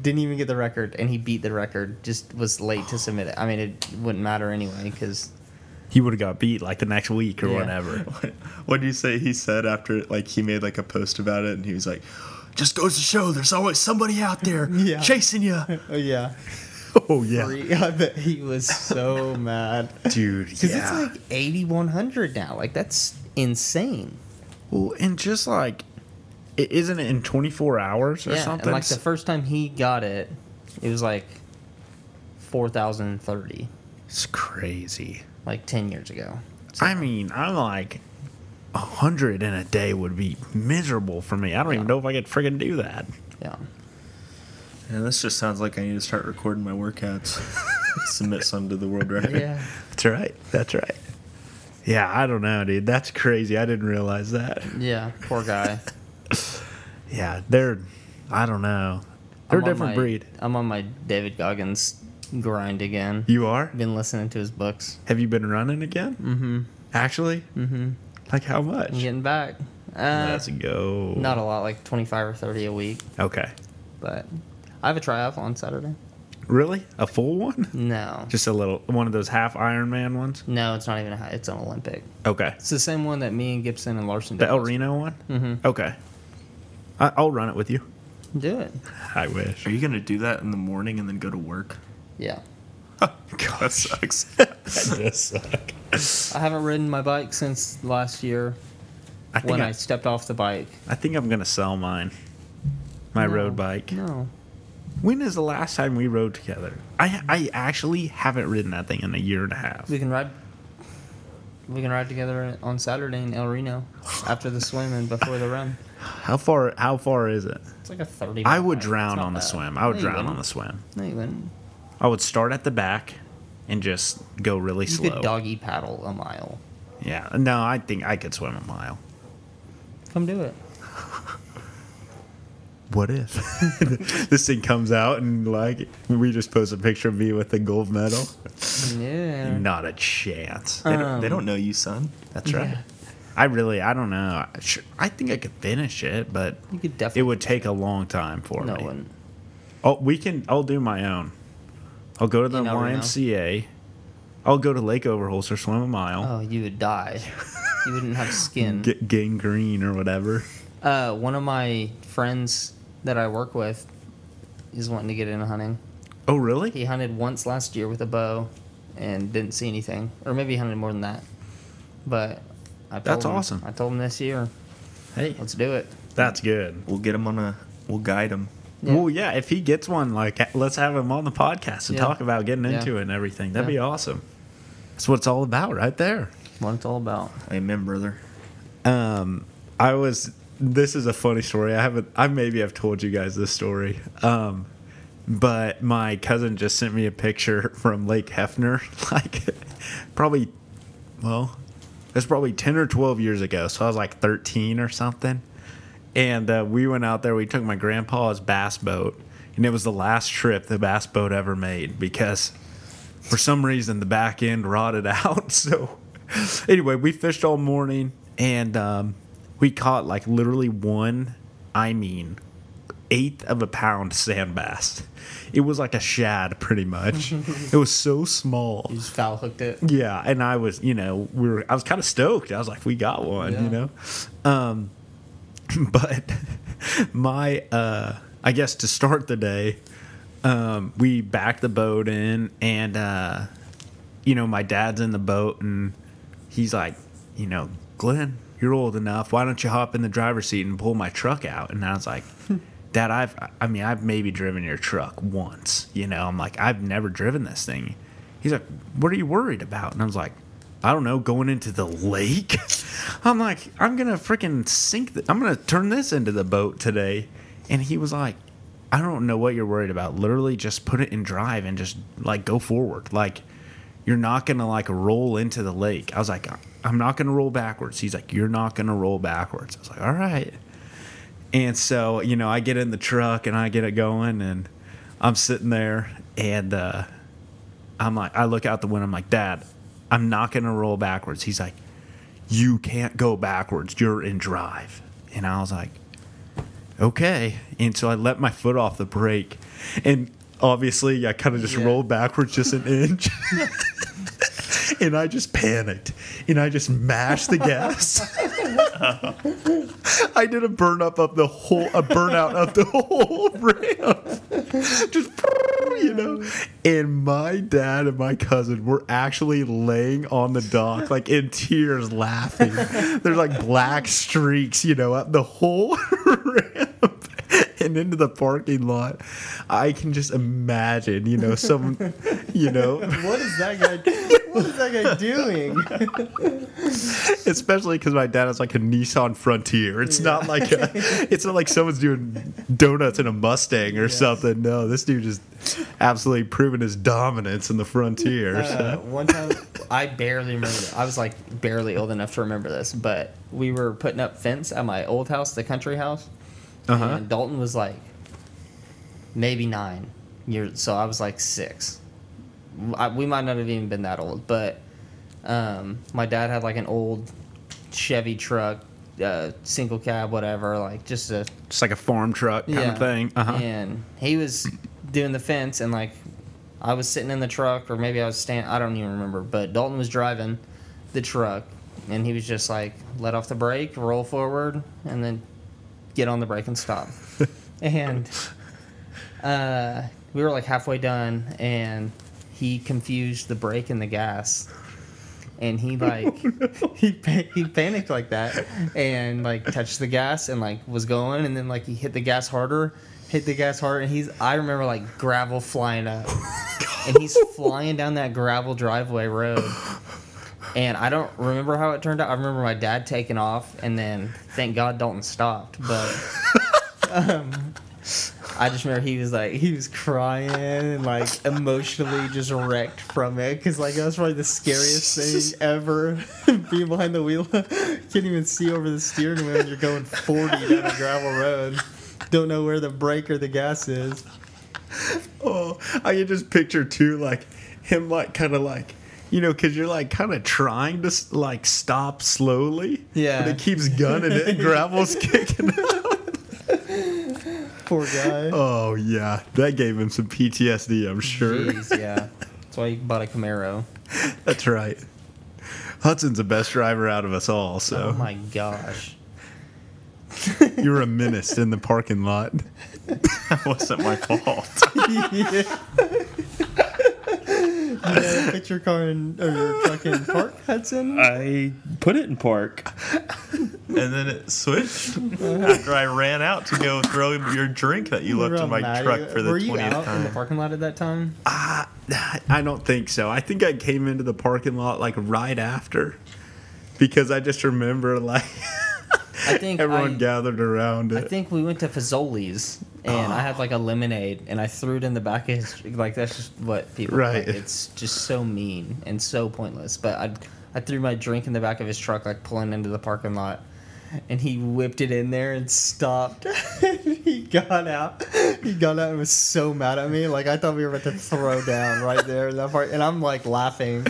didn't even get the record, and he beat the record. Just was late to submit it. I mean, it wouldn't matter anyway because he would have got beat like the next week or Yeah. whatever. what do you say he said after like he made like a post about it and he was like just goes to show there's always somebody out there Yeah. chasing you oh yeah, Oh yeah, Free- I bet he was so mad dude. because Yeah. it's like eighty one hundred now. Like that's insane. well, and just like, i- isn't it in 24 hours or yeah, something? and like the first time he got it, it was like four thousand thirty, it's crazy. like ten years ago. I mean, I'm like, a hundred in a day would be miserable for me. I don't even know if I could friggin' do that. Yeah. and this just sounds like i need to start recording my workouts submit some to the world record Yeah. That's right. That's right. Yeah, I don't know, dude. That's crazy. I didn't realize that. Yeah. Poor guy. Yeah, they're. I don't know. They're a I'm on different my- breed. I'm on my David Goggins grind again. You are? Been listening to his books. Have you been running again? Mm-hmm. Actually? Mm-hmm. Like how much? I'm getting back. Uh, Let's go. not a lot, like 25 or 30 a week. Okay. But I have a triathlon on Saturday. Really? A full one? No, Just a little one of those half Ironman ones? no, it's not even a high. It's an Olympic. Okay. It's the same one that me and Gibson and Larson The. El Reno one? Mm-hmm. Okay. I, I'll run it with you. Do it. I wish. Are you gonna do that in the morning and then go to work? Yeah. that sucks. that does suck. I haven't ridden my bike since last year I think when I, I stepped off the bike. I think I'm gonna sell mine. My No. road bike. No. When is the last time we rode together? I I actually haven't ridden that thing in a year and a half. We can ride. We can ride together on Saturday in El Reno after the swim and before the run. How far? How far is it? It's like a thirty. I would drown It's not on the swim. I would No, drown on wouldn't. the swim. No, you wouldn't. I would start at the back and just go really You slow. could doggy paddle a mile. Yeah. No, I think I could swim a mile. Come do it. What if this thing comes out and like we just post a picture of me with the gold medal? Yeah. Not a chance. They don't, they Um, don't know you, son. That's right. yeah. I really, I don't know. Sure, I think I could finish it, but You could definitely. it would take a long time for No, me. it wouldn't. Oh, we can. I'll do my own. I'll go to the In El Reno? YMCA. I'll go to Lake Overholser, swim a mile, Oh, you would die. you wouldn't have skin. get gangrene or whatever. Uh, one of my friends that I work with is wanting to get into hunting. Oh, really? He hunted once last year with a bow and didn't see anything, or maybe he hunted more than that. But I told That's him, awesome. I told him this year, Hey, let's do it. that's good. We'll get him on a. We'll guide him. Yeah. Well, yeah. If he gets one, like, let's have him on the podcast and Yeah. talk about getting Yeah. into it and everything. That'd Yeah. be awesome. That's what it's all about, right there. What it's all about. Amen, brother. Um, I was. This is a funny story. I haven't. I maybe I've told you guys this story. Um, but my cousin just sent me a picture from Lake Hefner, like probably, well, it's probably ten or twelve years ago. So I was like thirteen or something. And uh, we went out there. We took my grandpa's bass boat, and it was the last trip the bass boat ever made because for some reason the back end rotted out. So anyway, we fished all morning and um, we caught like literally one, I mean, eighth of a pound sand bass. It was like a shad, pretty much. it was so small. You just foul hooked it. Yeah, and I was, you know, we were. I was kind of stoked. I was like, we got one, you know. Um, but my, uh, I guess to start the day, um, we backed the boat in, and uh, you know, my dad's in the boat, and he's like, you know, Glenn, you're old enough. Why don't you hop in the driver's seat and pull my truck out? And I was like. Dad, I've, I mean, I've maybe driven your truck once, you know. I'm like, I've never driven this thing. He's like, What are you worried about? And I was like, I don't know, going into the lake. I'm like, I'm gonna freaking sink. I'm gonna turn this into the boat today. And he was like, I don't know what you're worried about. Literally, just put it in drive and just like go forward. Like, you're not gonna like roll into the lake. I was like, I'm not gonna roll backwards. He's like, You're not gonna roll backwards. I was like, All right. And so, you know, I get in the truck and I get it going and I'm sitting there and uh, I'm like, I look out the window. I'm like, Dad, I'm not going to roll backwards. He's like, You can't go backwards. You're in drive. And I was like, Okay. And so I let my foot off the brake. And obviously, I kind of just Yeah. rolled backwards just an inch. and I just panicked. And I just mashed the gas. I did a burn up of the whole, a burnout of the whole ramp. Just, you know. And my dad and my cousin were actually laying on the dock, like in tears, laughing. There's like black streaks, you know, up the whole ramp and into the parking lot. I can just imagine, you know, some, you know, What is that guy? What is that guy doing? especially because my dad has like a Nissan Frontier. It's not like a, it's not like someone's doing donuts in a Mustang or something. No, this dude just absolutely proving his dominance in the Frontier. Uh, so. one time, I barely remember. It. I was like barely old enough to remember this, but we were putting up fence at my old house, the country house, Uh-huh. and Dalton was like maybe nine years. So I was like six. I, we might not have even been that old, but um, my dad had like an old Chevy truck, uh, single cab, whatever, like just a Just like a farm truck kind of thing. Uh-huh. and he was doing the fence, and like I was sitting in the truck, or maybe I was standing. I don't even remember. But Dalton was driving the truck, and he was just like, let off the brake, roll forward, and then get on the brake and stop. and uh, we were like halfway done, and he confused the brake and the gas. And he like he pa- he panicked like that and like touched the gas and like was going and then like he hit the gas harder hit the gas harder and he's I remember like gravel flying up and he's flying down that gravel driveway road and I don't remember how it turned out. I remember my dad taking off, and then thank God Dalton stopped. But um, I just remember he was like he was crying and like emotionally just wrecked from it because like that was probably the scariest thing ever. Being behind the wheel, can't even see over the steering wheel. and You're going 40 down a gravel road. Don't know where the brake or the gas is. Oh, I can just picture too, like him, like kind of like, you know, because you're like kind of trying to like stop slowly. Yeah. But it keeps gunning it, and gravel's kicking. Poor guy. Oh yeah, that gave him some PTSD. I'm sure. Jeez, yeah. That's why he bought a Camaro. That's right. Hudson's the best driver out of us all, So. Oh my gosh. you were a menace in the parking lot. That wasn't my fault. You gotta put your car in or your truck in park, Hudson. I put it in park, and then it switched after I ran out to go throw your drink that you left in my truck for the Were you twentieth out in the time. parking lot at that time? Ah, I don't think so. I think I came into the parking lot like right after, because I just remember like I think everyone I, gathered around it. I think we went to Fazoli's and I had ah. like a lemonade and I threw it in the back of his like that's just what people Right. like, it's just so mean and so pointless. But I I threw my drink in the back of his truck like pulling into the parking lot. And he whipped it in there and stopped. he got out. He got out and was so mad at me. Like I thought we were about to throw down right there in that part. And I'm like laughing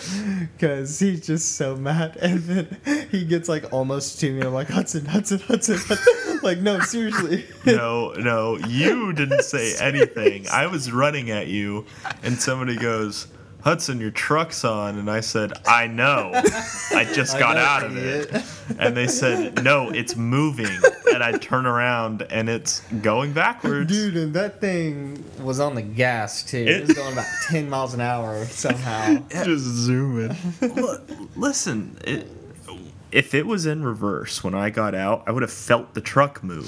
because he's just so mad. And then he gets like almost to me. I'm like Hudson, Hudson, Hudson. Hudson. like no, seriously. No, no, you didn't say anything. I was running at you, and somebody goes, "Hudson, your truck's on," and I said, "I know. I just I got know, out of idiot. it." And they said, "No, it's moving." And I turn around, and it's going backwards. Dude, and that thing was on the gas too. It, It- was going about ten miles an hour somehow. just zooming. L- listen, it, if it was in reverse when I got out, I would have felt the truck move.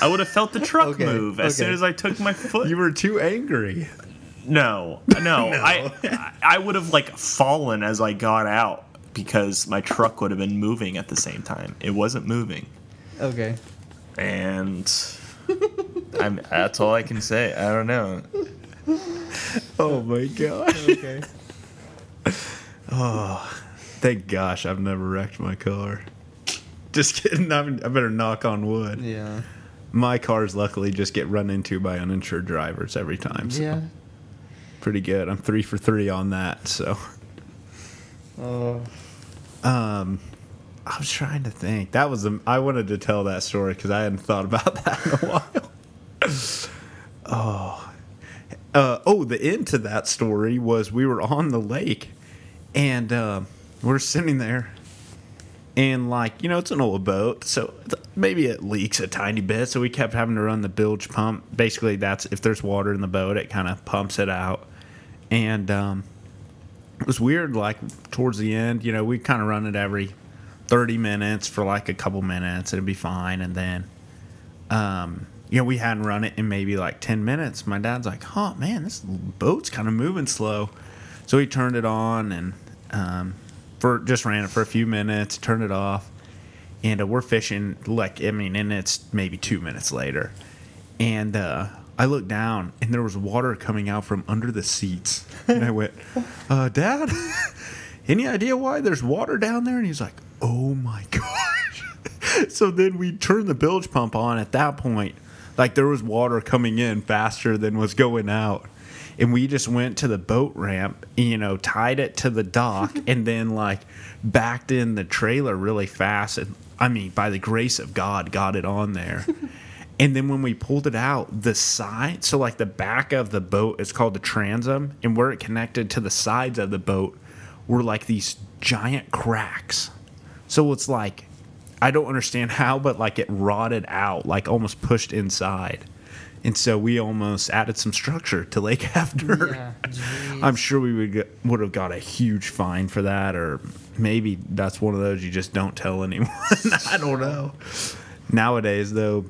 I would have felt the truck Okay, move as soon okay. as I took my foot. You were too angry. no, no, I I would have like fallen as I got out because my truck would have been moving at the same time. It wasn't moving, Okay. and I'm that's all I can say. I don't know. Oh my gosh. Okay. Oh, thank gosh I've never wrecked my car. Just kidding. I'm, I better knock on wood. Yeah. My cars luckily just get run into by uninsured drivers every time. So Yeah. Pretty good. I'm three for three on that. So Oh. um, I was trying to think. That was the, I wanted to tell that story because I hadn't thought about that in a while. oh, uh, oh, the end to that story was we were on the lake, and uh, we're sitting there, and like you know it's an old boat, so maybe it leaks a tiny bit. So we kept having to run the bilge pump. Basically, that's if there's water in the boat, it kind of pumps it out, and um, it was weird. Like towards the end, you know, we kind of run it every thirty minutes for like a couple minutes, it'd be fine, and then, um, you know, we hadn't run it in maybe like ten minutes. My dad's like, "Oh man, this boat's kind of moving slow," so he turned it on and um, for just ran it for a few minutes, turned it off, and uh, we're fishing like I mean, and it's maybe two minutes later, and uh, I looked down and there was water coming out from under the seats, and I went, uh, "Dad, any idea why there's water down there?" And he's like, "Oh my gosh!" so then we turned the bilge pump on. At that point, like there was water coming in faster than was going out. And we just went to the boat ramp, you know, tied it to the dock, and then like backed in the trailer really fast. And I mean, by the grace of God, got it on there. And then when we pulled it out, the side, so like the back of the boat is called the transom, and where it connected to the sides of the boat were like these giant cracks. So it's like, I don't understand how, but like it rotted out, like almost pushed inside. And so we almost added some structure to Lake After. Yeah. I'm sure we would get, would have got a huge fine for that, or maybe that's one of those you just don't tell anyone. I don't know. Nowadays, though,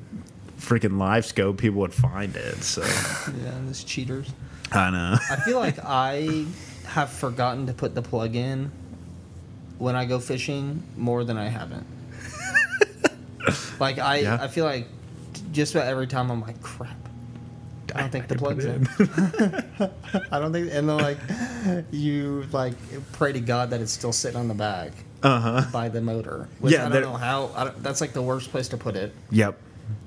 freaking live scope, people would find it. So Yeah, those cheaters. I know. I feel like I have forgotten to put the plug in when I go fishing more than I haven't. like I, Yeah. I feel like just about every time I'm like, crap. I don't think the plug's it in. I don't think, and then like you like pray to God that it's still sitting on the bag Uh huh. by the motor. Which Yeah, I don't know how. I don't, that's like the worst place to put it. Yep.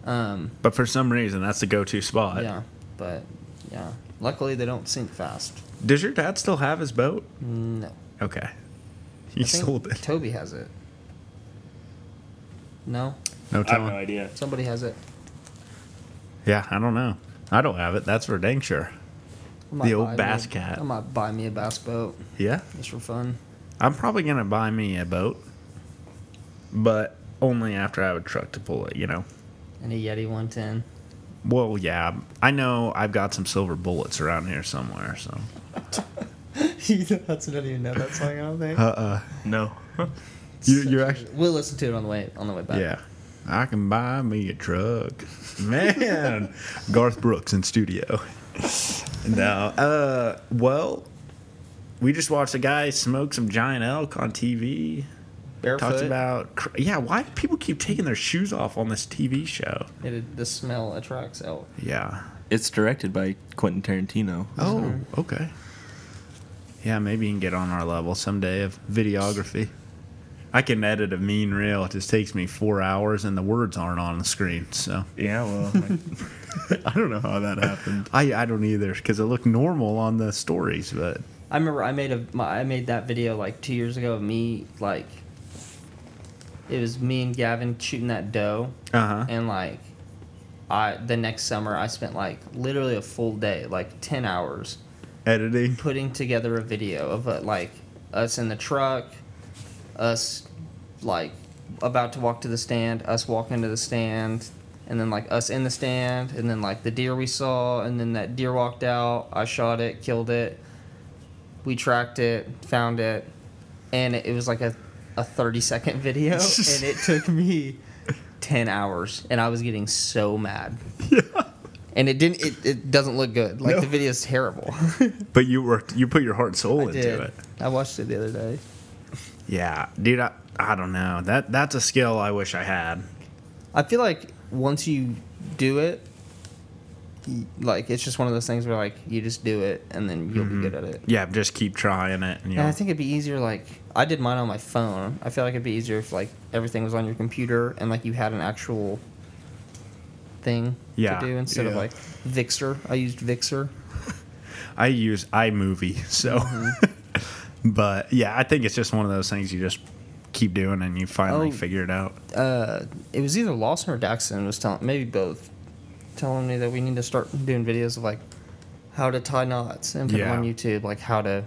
Um, But for some reason, that's the go-to spot. yeah, but yeah. Luckily, they don't sink fast. Does your dad still have his boat? No. Okay. He I think sold it. Toby has it. No, No I have no idea. somebody has it. Yeah, I don't know. I don't have it. That's for dang sure. The old buy me bass cat. I might buy me a bass boat Yeah. just for fun. I'm probably gonna buy me a boat, but only after I have a truck to pull it. You know. And a Yeti 110. Well, yeah, I know I've got some silver bullets around here somewhere. So. That's not even know that song. I don't think. Uh. uh No. You, you're actually. We'll listen to it on the way on the way back. Yeah. I can buy me a truck. Man, Garth Brooks in studio. No, uh, well, we just watched a guy smoke some giant elk on TV. Barefoot. Talks about, yeah, why do people keep taking their shoes off on this TV show? it, the smell attracts elk. Yeah. It's directed by Quentin Tarantino. Oh, okay. Yeah, maybe you can get on our level someday of videography. I can edit a mean reel. It just takes me four hours, and the words aren't on the screen. So Yeah, well, I, I don't know how that happened. I, I don't either because it looked normal on the stories, but I remember I made a my, I made that video like two years ago of me like. It was me and Gavin shooting that doe, uh huh. and like, I the next summer I spent like literally a full day, like ten hours, Editing. putting together a video of uh, like us in the truck, us like about to walk to the stand, us walking to the stand, and then like us in the stand, and then like the deer we saw, and then that deer walked out. I shot it, killed it. We tracked it, found it, and it was like a, a 30 second video, and it took me 10 hours, and I was getting so mad. Yeah. And it didn't. It, it doesn't look good. Like No. the is terrible. But you worked. You put your heart and soul I into did. it. I watched it the other day. Yeah, dude. I, I don't know. That that's a skill I wish I had. I feel like once you do it, like it's just one of those things where like you just do it and then you'll be mm-hmm. good at it. Yeah, just keep trying it. And, you And I think it'd be easier. Like I did mine on my phone. I feel like it'd be easier if like everything was on your computer and like you had an actual thing Yeah, to do instead of like Vixer. I used Vixer. I use iMovie, so. Mm-hmm. but yeah, I think it's just one of those things you just keep doing and you finally Oh. figure it out. Uh, it was either Lawson or Daxton was telling maybe both telling me that we need to start doing videos of like how to tie knots and put Yeah. them on YouTube, like how to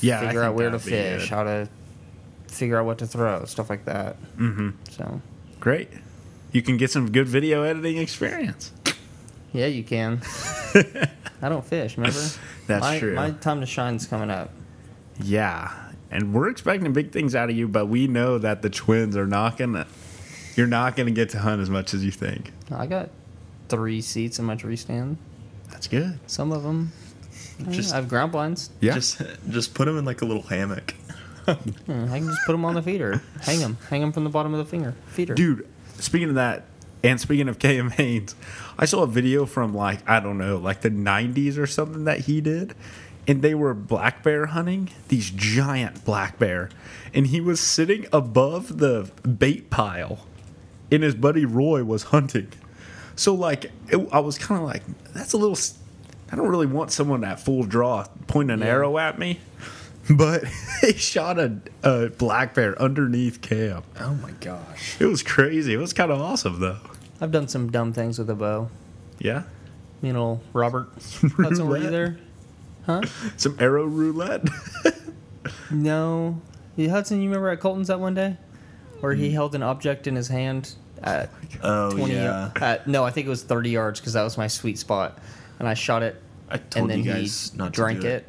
Yeah, figure out where to fish, how to figure out what to throw, stuff like that. Mm-hmm. So Great. You can get some good video editing experience. yeah, you can. I don't fish, remember? That's my, true. My time to shine's coming up. Yeah, and we're expecting big things out of you, but we know that the twins are not gonna. You're not gonna get to hunt as much as you think. I got three seats in my tree stand. That's good. Some of them, Just- I have ground blinds. Yeah. Just just put them in like a little hammock. Hmm, I can just put them on the feeder, hang them, hang them from the bottom of the finger feeder. Dude, speaking of that, and speaking of Cam Hanes, I saw a video from like, I don't know, like the 90s or something that he did. And they were black bear hunting, these giant black bear. And he was sitting above the bait pile, and his buddy Roy was hunting. So, like, it, I was kind of like, that's a little. s- I don't really want someone at full draw pointing an Yeah. arrow at me. But they shot a, a black bear underneath camp. Oh my gosh. It was crazy. It was kind of awesome though. I've done some dumb things with a bow. Yeah. You know, Robert Hudson, were you there? Huh? Some arrow roulette. No. Hudson, you remember at Colton's that one day? Where Mm. he held an object in his hand at Oh 20 yeah. at, no, I think it was 30 yards because that was my sweet spot. And I shot it, I told and then you guys he not to drank do it.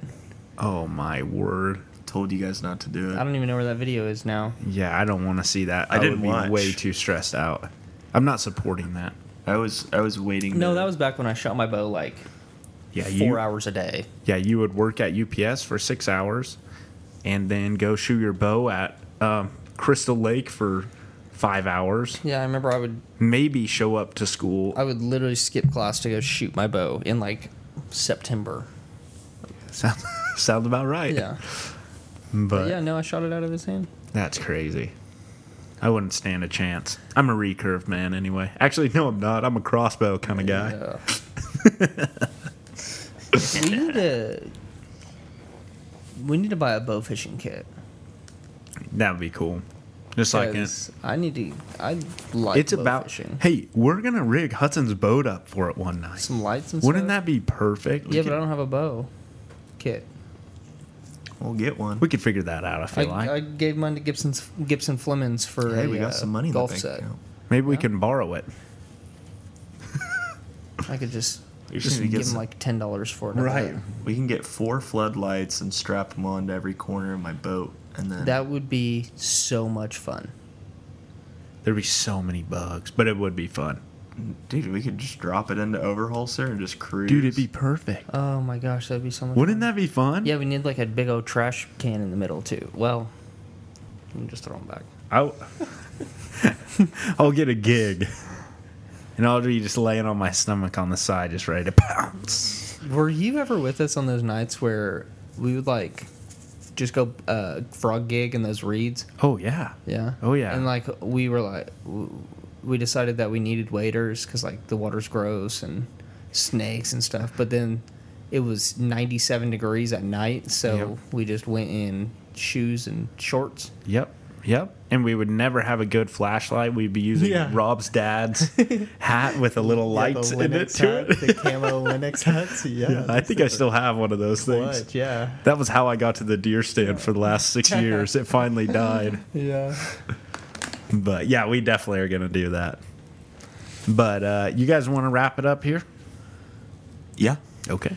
oh my word. Told you guys not to do it. I don't even know where that video is now. Yeah, I don't want to see that. I didn't would be watch. way too stressed out. I'm not supporting that. I was I was waiting. No, to- that was back when I shot my bow like Yeah, four you. hours a day. Yeah, you would work at UPS for six hours, and then go shoot your bow at um, Crystal Lake for five hours. Yeah, I remember I would Maybe show up to school. I would literally skip class to go shoot my bow in like September. Sounds, sounds about right. Yeah. but But yeah, no, I shot it out of his hand. that's crazy. I wouldn't stand a chance. I'm a recurve man anyway. Actually, no, I'm not. I'm a crossbow kind of guy. Yeah. we need to we need to buy a bow fishing kit. That would be cool. Just like it. 'cause I need to. I like. It's bow about. fishing. Hey, we're gonna rig Hudson's boat up for it one night. Some lights and stuff. Wouldn't stuff. that be perfect? We Yeah, could, but I don't have a bow kit. We'll get one. we could figure that out. I I, feel like I gave mine to Gibson's Gibson Flemings for hey, a we got uh, some money in golf the bank set. account. maybe we can borrow it. I could just We just just need to get give him some- like ten dollars for it. I Right. bet. We can get four floodlights and strap them onto every corner of my boat, and then That would be so much fun. There'd be so many bugs, but it would be fun. dude, we could just drop it into Overholser and just cruise. Dude, it'd be perfect. Oh my gosh, that'd be so much. Fun. Wouldn't fun. that be fun? Yeah, we need like a big old trash can in the middle too. Well, let me just throw them back. I'll, I'll get a gig. And I'll be just laying on my stomach on the side, just ready to pounce. Were you ever with us on those nights where we would like just go uh, frog gig in those reeds? Oh, yeah. Yeah. Oh, yeah. And like we were like, we decided that we needed waders because like the water's gross and snakes and stuff. But then it was 97 degrees at night, so Yep. we just went in shoes and shorts. Yep. Yep. And we would never have a good flashlight. We'd be using Yeah. Rob's dad's hat with a little lights in it to it. the camo Linux hats. Yeah, I think I still have one of those things. What? Yeah. That was how I got to the deer stand for the last six years. It finally died. Yeah. But yeah, we definitely are going to do that. But uh, you guys want to wrap it up here? yeah. Okay.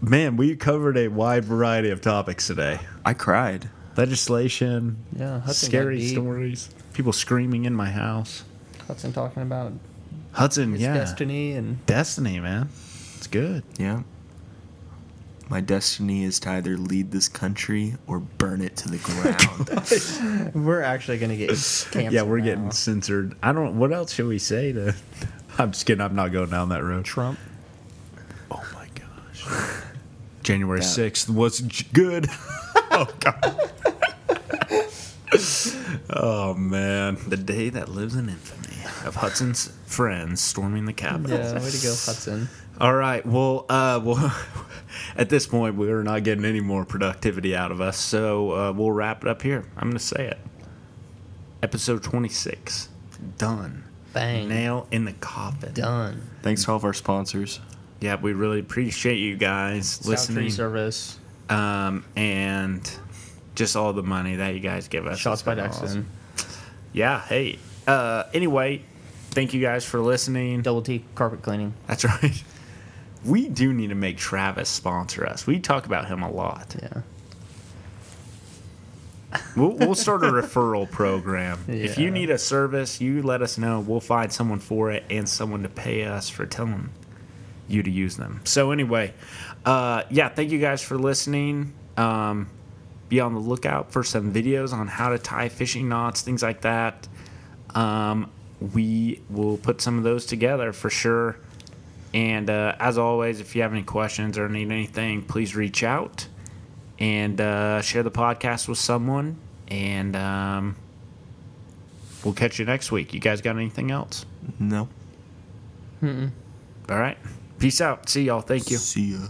Man, we covered a wide variety of topics today I cried. Legislation, Yeah. Hudson scary stories, people screaming in my house. Hudson talking about Hudson, his yeah. destiny and Destiny, man. It's good. Yeah. My destiny is to either lead this country or burn it to the ground. we're actually gonna get canceled. yeah, we're now. getting censored. I don't. What else should we say to? I'm just kidding. I'm not going down that road. Trump. Oh my gosh. January 6th was j- good. oh god. Oh man, the day that lives in infamy of Hudson's friends storming the Capitol. Yeah, way to go, Hudson. All right. Well, uh, well, at this point, we're not getting any more productivity out of us, so uh, we'll wrap it up here. I'm going to say it. Episode 26, done. Bang. Nail in the coffin. Done. Thanks to all of our sponsors. Yeah, we really appreciate you guys Sound tree listening, service. um, and just all the money that you guys give us. Shots by Dexton. awesome. Yeah. Hey. Uh, anyway, thank you guys for listening. Double T carpet cleaning. That's right. We do need to make Travis sponsor us. We talk about him a lot. Yeah. We'll, we'll start a referral program. If you need a service, you let us know. We'll find someone for it and someone to pay us for telling you to use them. So anyway, uh, yeah, thank you guys for listening. Um, be on the lookout for some videos on how to tie fishing knots, things like that. Um, we will put some of those together for sure. And uh, as always, if you have any questions or need anything, please reach out and uh, share the podcast with someone. And um, we'll catch you next week. You guys got anything else? No. Mm-mm. All right. Peace out. See y'all. Thank you. See ya.